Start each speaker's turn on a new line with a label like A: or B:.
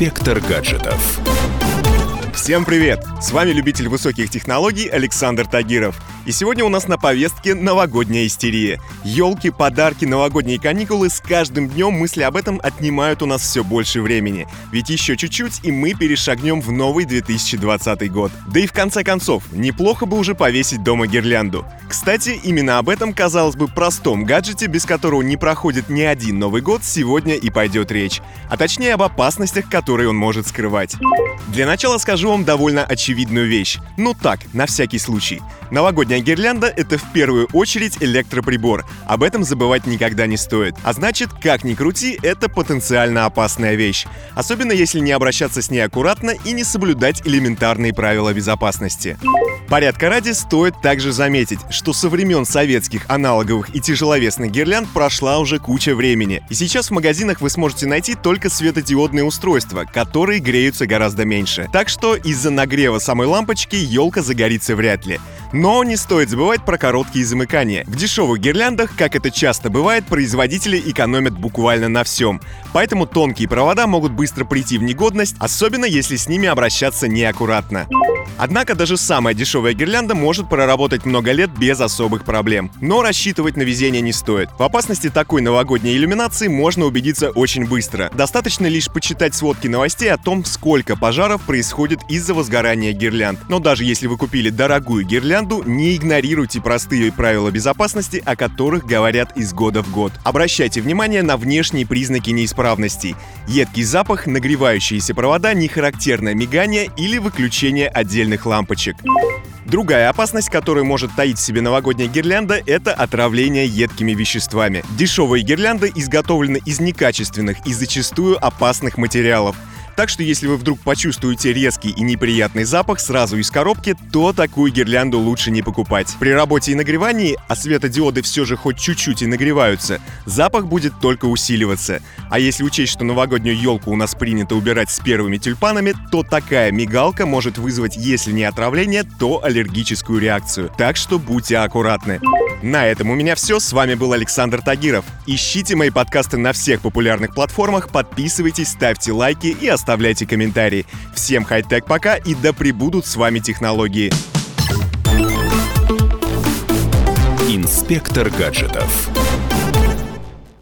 A: Инспектор гаджетов.
B: Всем привет! С вами любитель высоких технологий Александр Тагиров. И сегодня у нас на повестке новогодняя истерия. Елки, подарки, новогодние каникулы, с каждым днем мысли об этом отнимают у нас все больше времени. Ведь еще чуть-чуть, и мы перешагнем в новый 2020 год. Да и в конце концов, неплохо бы уже повесить дома гирлянду. Кстати, именно об этом, казалось бы, простом гаджете, без которого не проходит ни один Новый год, сегодня и пойдет речь. А точнее об опасностях, которые он может скрывать. Для начала скажу вам довольно очевидную вещь. Ну так, на всякий случай. Новогодняя гирлянда — это в первую очередь электроприбор. Об этом забывать никогда не стоит. А значит, как ни крути, это потенциально опасная вещь. Особенно если не обращаться с ней аккуратно и не соблюдать элементарные правила безопасности. Порядка ради стоит также заметить, что со времен советских аналоговых и тяжеловесных гирлянд прошла уже куча времени. И сейчас в магазинах вы сможете найти только светодиодные устройства, которые греются гораздо меньше. Так что из-за нагрева самой лампочки елка загорится вряд ли. Но не стоит забывать про короткие замыкания. В дешевых гирляндах, как это часто бывает, производители экономят буквально на всем. Поэтому тонкие провода могут быстро прийти в негодность, особенно если с ними обращаться неаккуратно. Однако даже самая дешевая гирлянда может проработать много лет без особых проблем. Но рассчитывать на везение не стоит. В опасности такой новогодней иллюминации можно убедиться очень быстро. Достаточно лишь почитать сводки новостей о том, сколько пожаров происходит из-за возгорания гирлянд. Но даже если вы купили дорогую гирлянду, не игнорируйте простые правила безопасности, о которых говорят из года в год. Обращайте внимание на внешние признаки неисправностей. Едкий запах, нагревающиеся провода, нехарактерное мигание или выключение отдельных лампочек. Другая опасность, которую может таить в себе новогодняя гирлянда, это отравление едкими веществами. Дешевые гирлянды изготовлены из некачественных и зачастую опасных материалов. Так что если вы вдруг почувствуете резкий и неприятный запах сразу из коробки, то такую гирлянду лучше не покупать. При работе и нагревании, а светодиоды все же хоть чуть-чуть и нагреваются, запах будет только усиливаться. А если учесть, что новогоднюю елку у нас принято убирать с первыми тюльпанами, то такая мигалка может вызвать, если не отравление, то аллергическую реакцию. Так что будьте аккуратны. На этом у меня все. С вами был Александр Тагиров. Ищите мои подкасты на всех популярных платформах, подписывайтесь, ставьте лайки и оставляйте комментарии. Всем хай-тек пока и да пребудут с вами технологии.
A: Инспектор гаджетов.